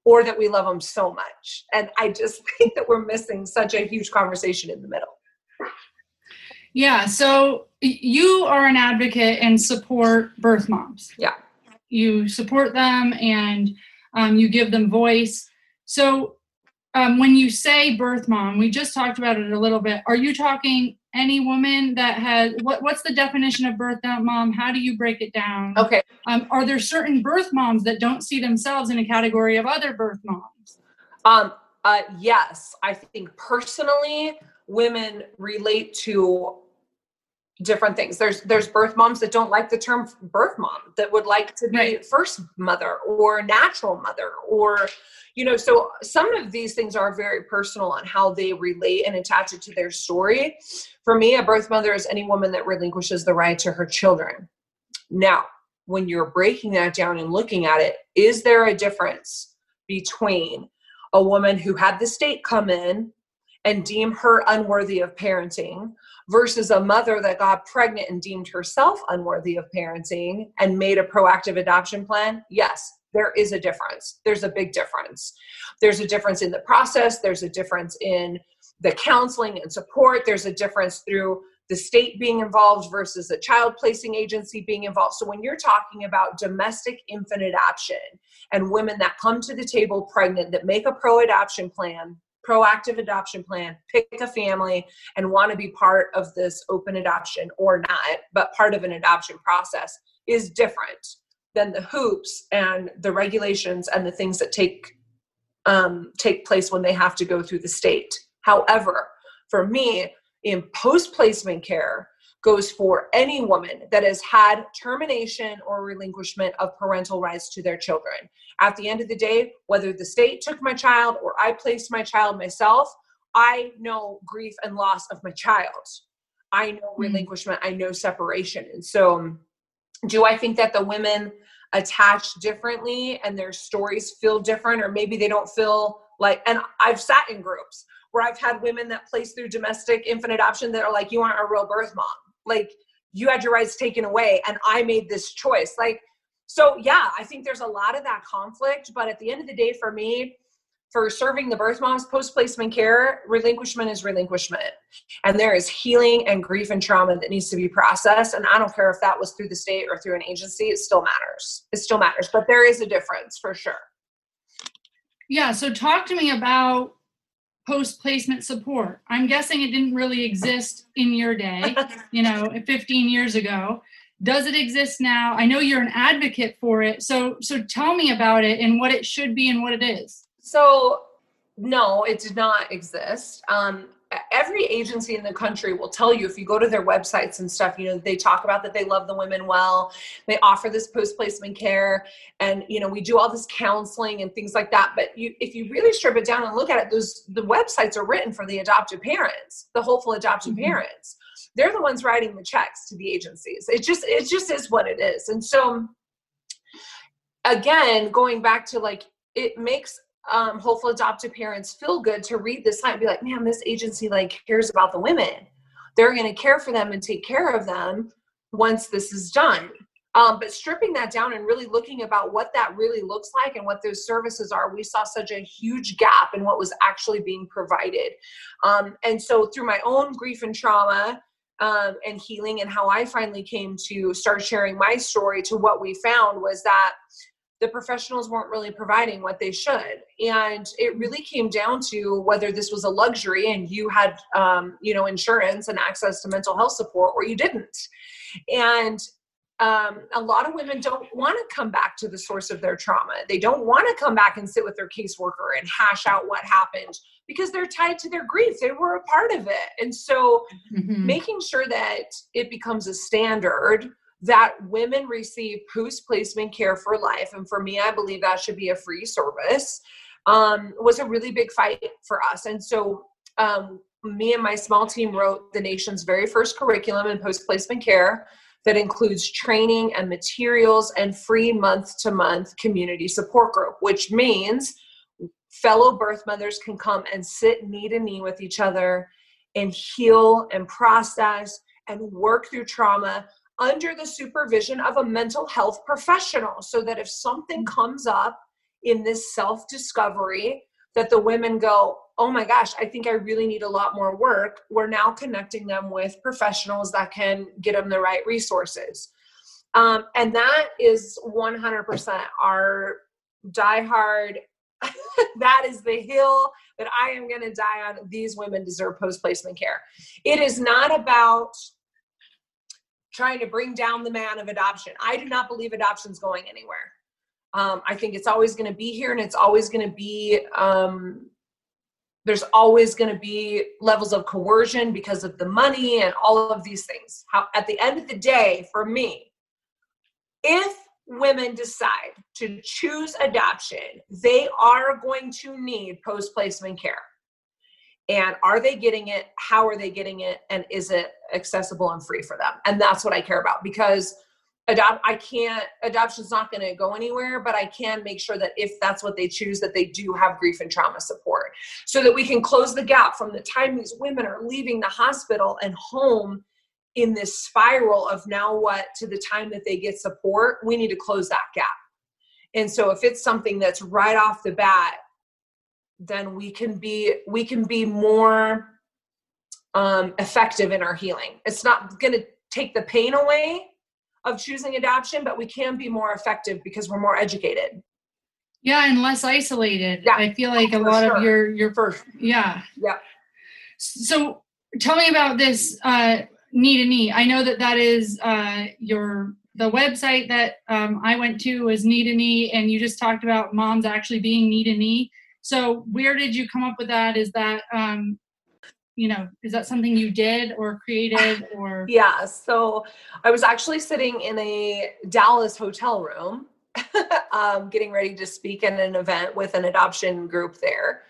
or that we love them so much. And I just [laughs] think that we're missing such a huge conversation in the middle. Yeah. So you are an advocate and support birth moms. Yeah. You support them and um, you give them voice. So um, when you say birth mom, we just talked about it a little bit. Are you talking any woman that has what, what's the definition of birth mom? How do you break it down? Okay. Um, are there certain birth moms that don't see themselves in a category of other birth moms? Um, uh, yes, I think personally, women relate to different things. There's there's birth moms that don't like the term birth mom that would like to be right. first mother or natural mother or you know so some of these things are very personal on how they relate and attach it to their story. For me a birth mother is any woman that relinquishes the right to her children. Now when you're breaking that down and looking at it is there a difference between a woman who had the state come in and deem her unworthy of parenting versus a mother that got pregnant and deemed herself unworthy of parenting and made a proactive adoption plan, yes, there is a difference. There's a big difference. There's a difference in the process, there's a difference in the counseling and support, there's a difference through the state being involved versus a child placing agency being involved. So when you're talking about domestic infant adoption and women that come to the table pregnant that make a pro adoption plan, proactive adoption plan, pick a family, and want to be part of this open adoption or not, but part of an adoption process is different than the hoops and the regulations and the things that take um, take place when they have to go through the state. However, for me, in post placement care, goes for any woman that has had termination or relinquishment of parental rights to their children. At the end of the day, whether the state took my child or I placed my child myself, I know grief and loss of my child. I know hmm. relinquishment, I know separation. And so, do I think that the women attach differently and their stories feel different, or maybe they don't feel Like, and I've sat in groups where I've had women that place through domestic infant adoption that are like, you aren't a real birth mom. Like, you had your rights taken away, and I made this choice. Like, so yeah, I think there's a lot of that conflict. But at the end of the day, for me, for serving the birth moms post placement care, relinquishment is relinquishment. And there is healing and grief and trauma that needs to be processed. And I don't care if that was through the state or through an agency, it still matters. It still matters. But there is a difference for sure. Yeah. So talk to me about post placement support. I'm guessing it didn't really exist in your day, [laughs] you know, 15 years ago. Does it exist now? I know you're an advocate for it. So so tell me about it and what it should be and what it is. So no, it did not exist. Um, every agency in the country will tell you if you go to their websites and stuff you know they talk about that they love the women well. They offer this post placement care and you know we do all this counseling and things like that. But you if you really strip it down and look at it those the websites are written for the adoptive parents the hopeful adoptive mm-hmm. parents. They're the ones writing the checks to the agencies. It just it just is what it is. And so again going back to like it makes um, hopeful adoptive parents feel good to read this line and be like, man, this agency like cares about the women. They're going to care for them and take care of them once this is done. Um, but stripping that down and really looking about what that really looks like and what those services are, we saw such a huge gap in what was actually being provided. Um, and so, through my own grief and trauma um, and healing, and how I finally came to start sharing my story, to what we found was that the professionals weren't really providing what they should. And it really came down to whether this was a luxury and you had um, you know insurance and access to mental health support or you didn't. And um, a lot of women don't want to come back to the source of their trauma. They don't want to come back and sit with their caseworker and hash out what happened because they're tied to their grief. They were a part of it. And so mm-hmm. making sure that it becomes a standard that women receive post placement care for life. And for me, I believe that should be a free service, um, was a really big fight for us. And so, um, me and my small team wrote the nation's very first curriculum in post placement care that includes training and materials and free month to month community support group, which means fellow birth mothers can come and sit knee to knee with each other and heal and process and work through trauma under the supervision of a mental health professional so that if something mm-hmm. comes up in this self discovery that the women go oh my gosh i think i really need a lot more work. We're now connecting them with professionals that can get them the right resources. Um, and that is 100% our diehard [laughs] that is the hill that i am going to die on. These women deserve post placement care. It is not about trying to bring down the man of adoption. I do not believe adoption's going anywhere. Um, I think it's always going to be here and it's always going to be, um, there's always going to be levels of coercion because of the money and all of these things. How, at the end of the day, for me, if women decide to choose adoption, they are going to need post placement care and are they getting it? How are they getting it? And is it accessible and free for them? And that's what i care about because adopt i can't adoption's not going to go anywhere but i can make sure that if that's what they choose that they do have grief and trauma support so that we can close the gap from the time these women are leaving the hospital and home in this spiral of now what to the time that they get support we need to close that gap. And so if it's something that's right off the bat then we can be we can be more um, effective in our healing. It's not going to take the pain away of choosing adoption, but we can be more effective because we're more educated. Yeah, and less isolated. Yeah, I feel like a lot sure. of your your first. Yeah. Yeah. So tell me about this uh, knee to knee. I know that that is uh, your the website that um, I went to was knee to knee, and you just talked about moms actually being knee to knee. So where did you come up with that? Is that um, you know, is that something you did or created [laughs] or? Yeah. So I was actually sitting in a Dallas hotel room, [laughs] um, getting ready to speak at an event with an adoption group there,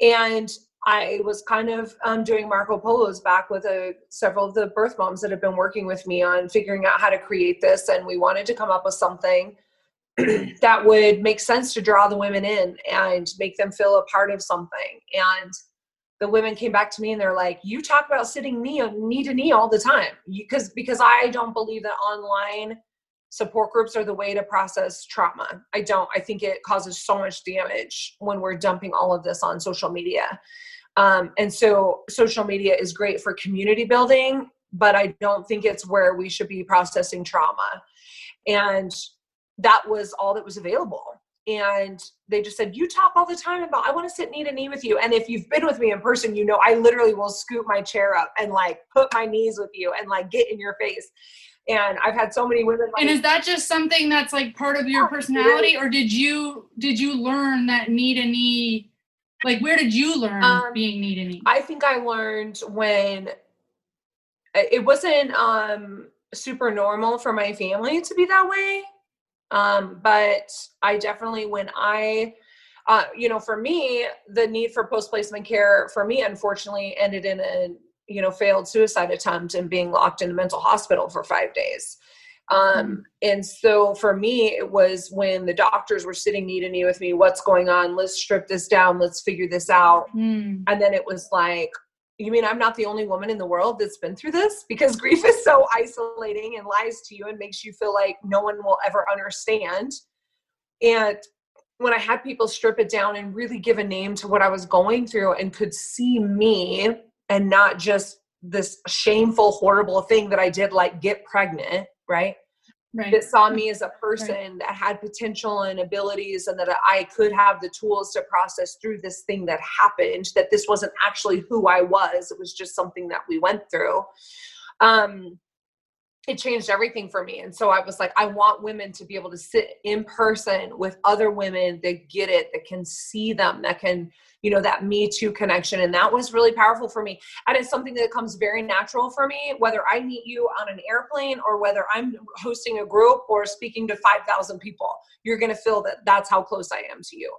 and I was kind of um, doing Marco Polo's back with a, several of the birth moms that have been working with me on figuring out how to create this, and we wanted to come up with something [clears throat] that would make sense to draw the women in and make them feel a part of something. And the women came back to me and they're like, "You talk about sitting knee knee to knee all the time," because because I don't believe that online support groups are the way to process trauma. I don't. I think it causes so much damage when we're dumping all of this on social media. Um, and so social media is great for community building, but I don't think it's where we should be processing trauma. And that was all that was available. And they just said, You talk all the time about, I want to sit knee to knee with you. And if you've been with me in person, you know, I literally will scoop my chair up and like put my knees with you and like get in your face. And I've had so many women. Like, and is that just something that's like part of your personality, or did you did you learn that knee to knee? Like, where did you learn um, being knee to knee? I think I learned when it wasn't um super normal for my family to be that way um, but I definitely, when I, uh, you know, for me, the need for post placement care for me, unfortunately, ended in a, you know, failed suicide attempt and being locked in a mental hospital for five days. Um, mm. and so for me, it was when the doctors were sitting knee to knee with me, what's going on? Let's strip this down. Let's figure this out. Mm. And then it was like, you mean I'm not the only woman in the world that's been through this? Because [laughs] grief is so isolating and lies to you and makes you feel like no one will ever understand. And when I had people strip it down and really give a name to what I was going through and could see me and not just this shameful, horrible thing that I did, like get pregnant, right? Right. that saw me as a person right. that had potential and abilities and that I could have the tools to process through this thing that happened, that this wasn't actually who I was. It was just something that we went through. Um, it changed everything for me. And so I was like, I want women to be able to sit in person with other women that get it, that can see them, that can, you know, that Me Too connection. And that was really powerful for me. And it's something that comes very natural for me, whether I meet you on an airplane or whether I'm hosting a group or speaking to 5,000 people. You're going to feel that that's how close I am to you.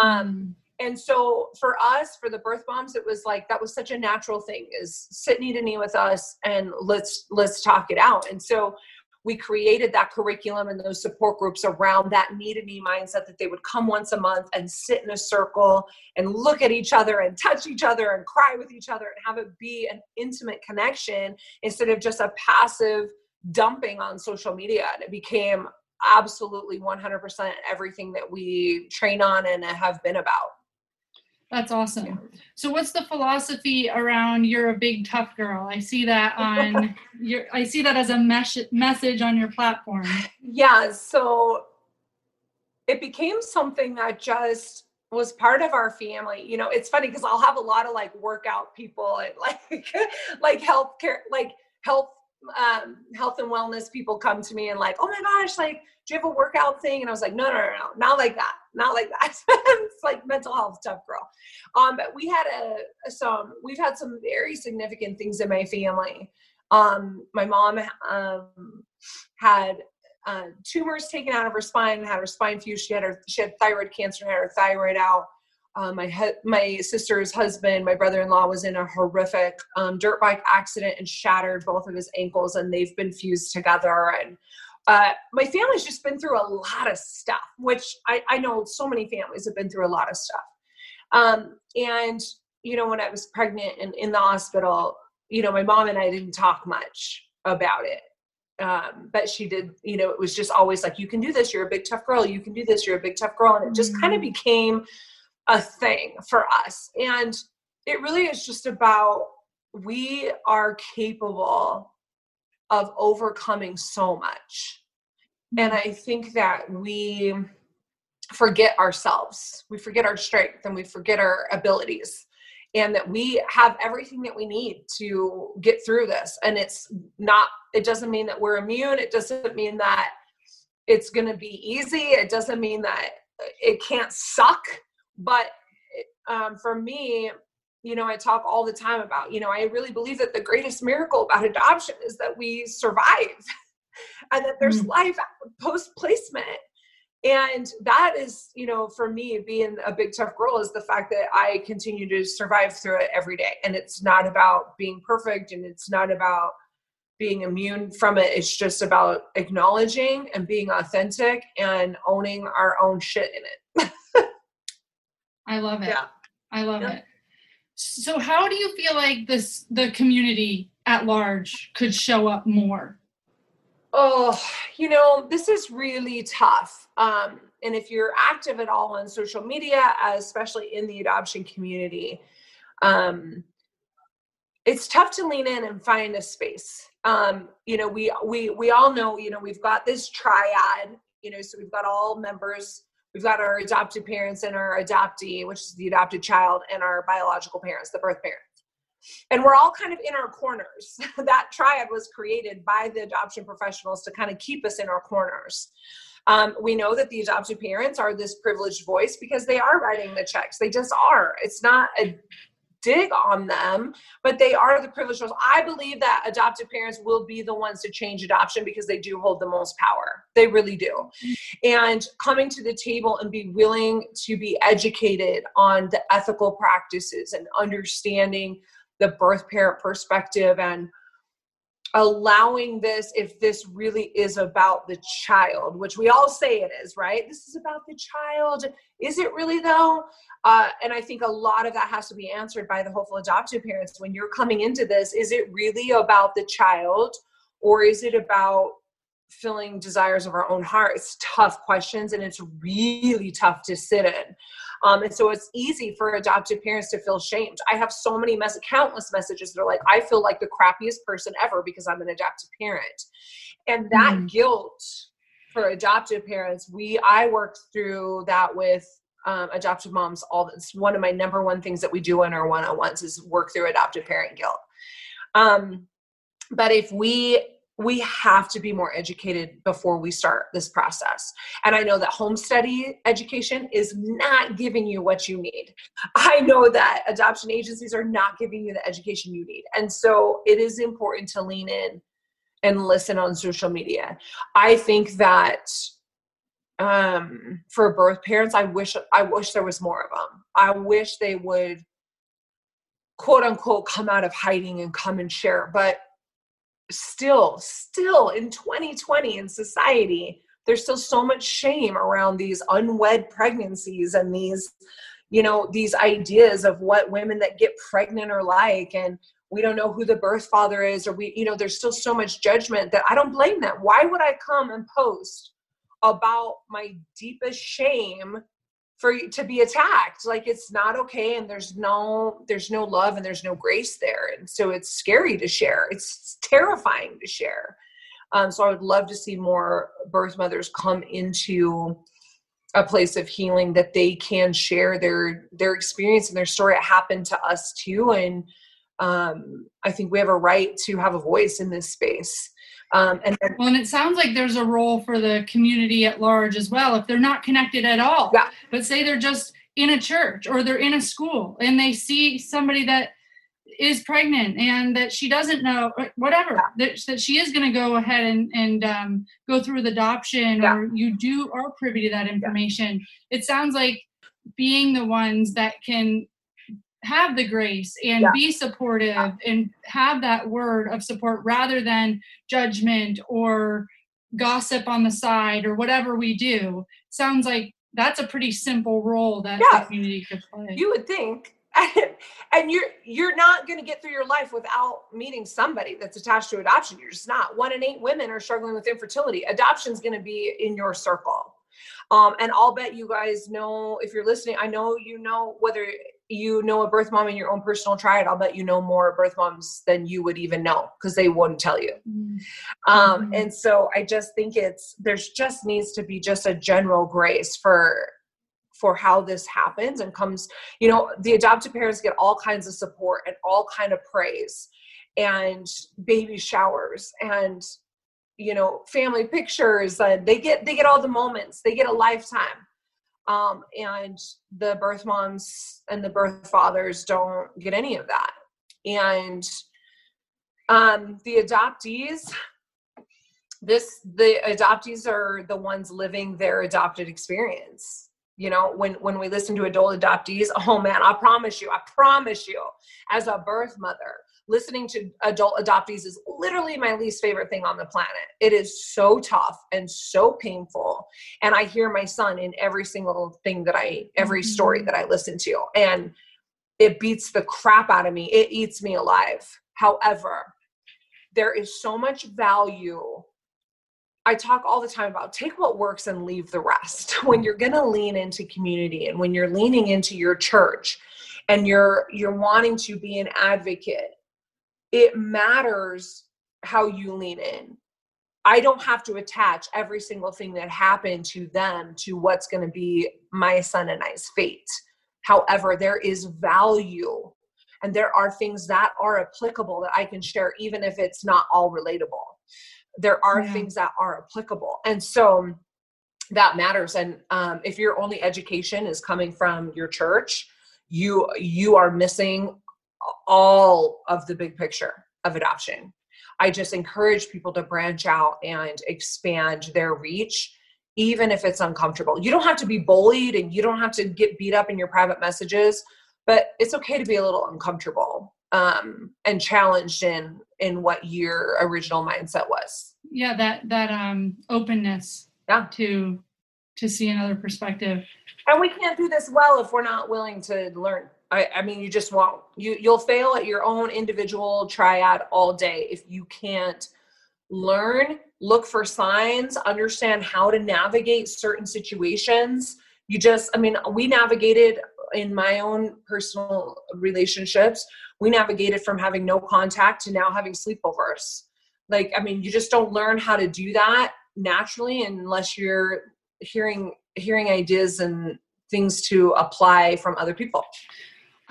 Um, mm and so for us for the birth moms it was like that was such a natural thing is sit knee to knee with us and let's let's talk it out. And so we created that curriculum and those support groups around that knee to knee mindset that they would come once a month and sit in a circle and look at each other and touch each other and cry with each other and have it be an intimate connection instead of just a passive dumping on social media. And it became absolutely 100% everything that we train on and have been about that's awesome. So what's the philosophy around you're a big tough girl? I see that on [laughs] your I see that as a mes- message on your platform. Yeah, so it became something that just was part of our family. You know, it's funny because I'll have a lot of like workout people and [laughs] like like health care like health um, health and wellness people come to me and like, oh my gosh, like, do you have a workout thing? And I was like, no, no, no, no, not like that, not like that. [laughs] it's like mental health tough girl. Um, but we had a some we've had some very significant things in my family. Um, my mom um, had uh, tumors taken out of her spine, had her spine fused. She had her she had thyroid cancer, had her thyroid out. Uh, my he- my sister's husband, my brother-in-law, was in a horrific um, dirt bike accident and shattered both of his ankles, and they've been fused together. And uh, my family's just been through a lot of stuff, which I, I know so many families have been through a lot of stuff. Um, and you know, when I was pregnant and in the hospital, you know, my mom and I didn't talk much about it. Um, but she did, you know, it was just always like, you can do this, you're a big tough girl, you can do this, you're a big tough girl. And it just mm-hmm. kind of became a thing for us. And it really is just about we are capable of overcoming so much. And mm-hmm. I think that we forget ourselves, we forget our strength, and we forget our abilities. And that we have everything that we need to get through this. And it's not, it doesn't mean that we're immune. It doesn't mean that it's going to be easy. It doesn't mean that it can't suck but um, for me, you know, I talk all the time about, you know, I really believe that the greatest miracle about adoption is that we survive [laughs] and that there's mm. life post placement. And that is, you know, for me, being a big tough girl is the fact that I continue to survive through it every day. And it's not about being perfect and it's not about being immune from it. It's just about acknowledging and being authentic and owning our own shit in it. I love it. Yeah. I love yeah. it. So how do you feel like this the community at large could show up more? Oh, you know, this is really tough. Um, and if you're active at all on social media, especially in the adoption community, um, it's tough to lean in and find a space. Um, you know, we we we all know, you know, we've got this triad, you know, so we've got all members, we've got our adopted parents and our adoptee, which is the adopted child, and our biological parents, the birth parents. And we're all kind of in our corners. [laughs] that triad was created by the adoption professionals to kind of keep us in our corners. Um, we know that the adopted parents are this privileged voice because they are writing the checks. They just are. It's not a dig on them, but they are the privileged ones. I believe that adoptive parents will be the ones to change adoption because they do hold the most power. They really do. And coming to the table and be willing to be educated on the ethical practices and understanding the birth parent perspective and allowing this if this really is about the child which we all say it is right? This is about the child. Is it really though? Uh, and i think a lot of that has to be answered by the hopeful adoptive parents when you're coming into this. Is it really about the child or is it about filling desires of our own heart it's tough questions and it's really tough to sit in um, and so it's easy for adoptive parents to feel shamed. I have so many mess, countless messages that are like, I feel like the crappiest person ever because I'm an adoptive parent. And that mm. guilt for adoptive parents, we I worked through that with um, adoptive moms. All it's one of my number one things that we do in our one-on-ones is work through adoptive parent guilt. Um, but if we we have to be more educated before we start this process. And I know that home study education is not giving you what you need. I know that adoption agencies are not giving you the education you need. And so it is important to lean in and listen on social media. I think that um, for birth parents, I wish I wish there was more of them. I wish they would quote unquote come out of hiding and come and share. But still, still in 2020 in society, there's still so much shame around these unwed pregnancies and these, you know, these ideas of what women that get pregnant are like. And we don't know who the birth father is, or we, you know, there's still so much judgment that I don't blame them. Why would I come and post about my deepest shame for you to be attacked. Like it's not okay and there's no there's no love and there's no grace there. And so it's scary to share. It's terrifying to share. Um, so i would love to see more birth mothers come into a place of healing that they can share their their experience and their story. It happened to us too and um, i think we have a right to have a voice in this space um, and then, well, and it sounds like there's a role for the community at large as well. If they're not connected at all, yeah. but say they're just in a church or they're in a school and they see somebody that is pregnant and that she doesn't know whatever yeah. that, that she is going to go ahead and, and um, go through with adoption yeah. or you do are privy to that information yeah. it sounds like being the ones that can have the grace and yeah. be supportive yeah. and have that word of support rather than judgment or gossip on the side or whatever we do sounds like that's a pretty simple role that yeah. the community could play you would think [laughs] and you're you're not going to get through your life without meeting somebody that's attached to adoption you're just not one in eight women are struggling with infertility adoption's going to be in your circle um, and I'll bet you guys know if you're listening, I know you know whether you know a birth mom in your own personal triad, I'll bet you know more birth moms than you would even know because they wouldn't tell you. Mm-hmm. Um, mm-hmm. and so I just think it's there's just needs to be just a general grace for for how this happens and comes you know the adoptive parents get all kinds of support and all kind of praise and baby showers and you know family pictures and they get they get all the moments they get a lifetime um, and the birth moms and the birth fathers don't get any of that. And um, the adoptees this the adoptees are the ones living their adopted experience. You know when when we listen to adult adoptees oh man i promise you i promise you as a birth mother listening to adult adoptees is literally my least favorite thing on the planet. It is so tough and so painful. And I hear my son in every single thing that I, every story mm-hmm. that I listen to. And it beats the crap out of me. It eats me alive. However, there is so much value. I talk all the time about take what works and leave the rest. [laughs] When you're going to lean into community and when you're leaning into your church and you're you're wanting to be an advocate, it matters how you lean in. I don't have to attach every single thing that happened to them to what's going to be my son and I's fate. However, there is value and there are things that are applicable that I can share, even if it's not all relatable. There are yeah. things that are applicable. And so that matters. And um, if your only education is coming from your church, you you are missing all of the big picture of adoption. I just encourage people to branch out and expand their reach even if it's uncomfortable. You don't have to be bullied and you don't have to get beat up in your private messages, but it's okay to be a little uncomfortable um, and challenged in in what your original mindset was. Yeah, that that um openness yeah. to to see another perspective. And we can't do this well if we're not willing to learn. I, I mean, you just won't. You you'll fail at your own individual triad all day if you can't learn look for signs, understand how to navigate certain situations. You just, I mean, we navigated in my own personal relationships, we navigated from having no contact to now having sleepovers. Like, I mean, you just don't learn how to do that naturally unless you're hearing hearing ideas and things to apply from other people.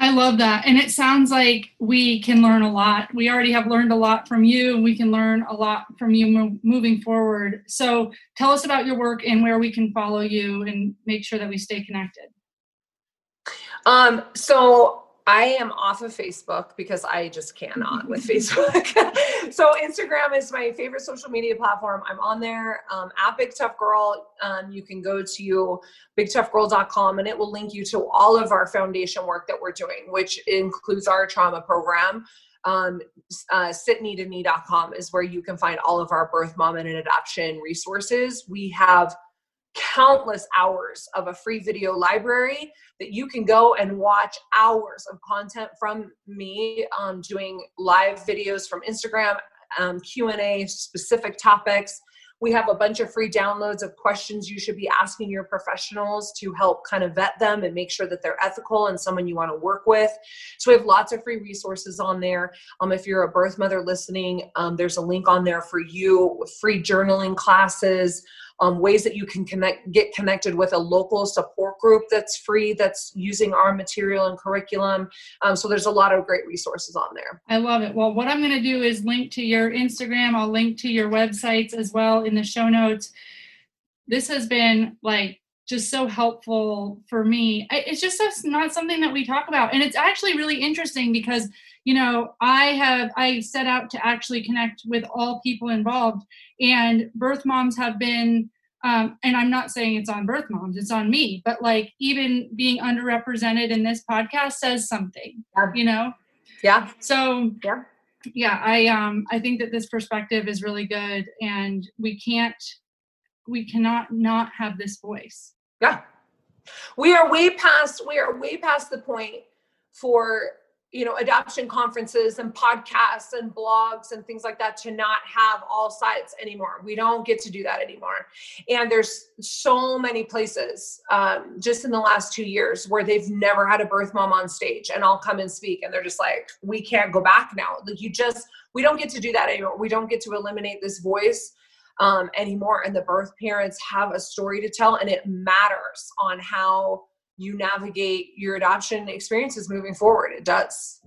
I love that. And it sounds like we can learn a lot. We already have learned a lot from you, and we can learn a lot from you mo- moving forward. So tell us about your work and where we can follow you and make sure that we stay connected. Um, so I am off of Facebook because I just cannot with [laughs] Facebook. [laughs] so Instagram is my favorite social media platform. I'm on there um, at Big Tough Girl. Um, you can go to bigtoughgirl.com and it will link you to all of our foundation work that we're doing, which includes our trauma program. Um, uh, sitkneetoknee.com is where you can find all of our birth, mom, and adoption resources. We have countless hours of a free video library that you can go and watch hours of content from me um, doing live videos from instagram um, q&a specific topics we have a bunch of free downloads of questions you should be asking your professionals to help kind of vet them and make sure that they're ethical and someone you want to work with. So we have lots of free resources on there. Um, if you're a birth mother listening, um, there's a link on there for you, free journaling classes um, ways that you can connect get connected with a local support group that's free that's using our material and curriculum. Um, so there's a lot of great resources on there. I love it. Well what i'm going to do is link to your instagram. I'll link to your websites as well in the show notes. This has been like just so helpful for me. It's just not something that we talk about. And it's actually really interesting because you know i have i set out to actually connect with all people involved and birth moms have been um, and i'm not saying it's on birth moms it's on me but like even being underrepresented in this podcast says something yeah. you know? Yeah. So yeah. yeah i um i think that this perspective is really good and we can't we cannot not have this voice. Yeah. We are way past we are way past the point for you know adoption conferences and podcasts and blogs and things like that to not have all sides anymore. We don't get to do that anymore. And there's so many places um, just in the last two years where they've never had a birth mom on stage and i'll come and speak and they're just like we can't go back now. Like you just we don't get to do that anymore. We don't get to eliminate this voice um, anymore. And the birth parents have a story to tell and it matters on how you navigate your adoption experiences moving forward. It does.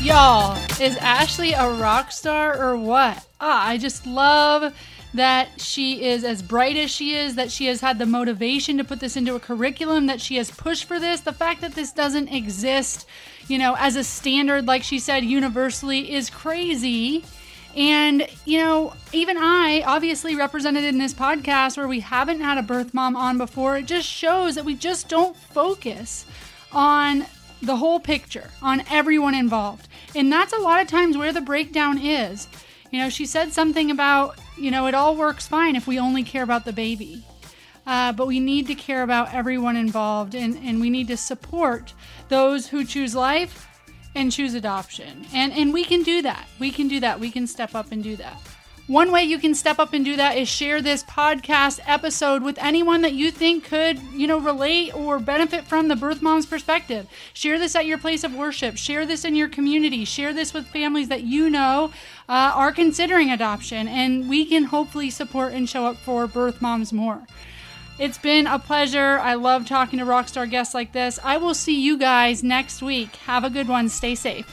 Y'all, is Ashley a rock star or what? Ah, I just love that she is as bright as she is, that she has had the motivation to put this into a curriculum, that she has pushed for this. The fact that this doesn't exist, you know, as a standard, like she said, universally is crazy. And, you know, even I, obviously represented in this podcast where we haven't had a birth mom on before, it just shows that we just don't focus on the whole picture, on everyone involved. And that's a lot of times where the breakdown is. You know, she said something about, you know, it all works fine if we only care about the baby. Uh, but we need to care about everyone involved and, and we need to support those who choose life and choose adoption. And and we can do that. We can do that. We can step up and do that. One way you can step up and do that is share this podcast episode with anyone that you think could, you know, relate or benefit from the birth mom's perspective. Share this at your place of worship. Share this in your community. Share this with families that you know uh, are considering adoption, and we can hopefully support and show up for birth moms more. It's been a pleasure. I love talking to rockstar guests like this. I will see you guys next week. Have a good one. Stay safe.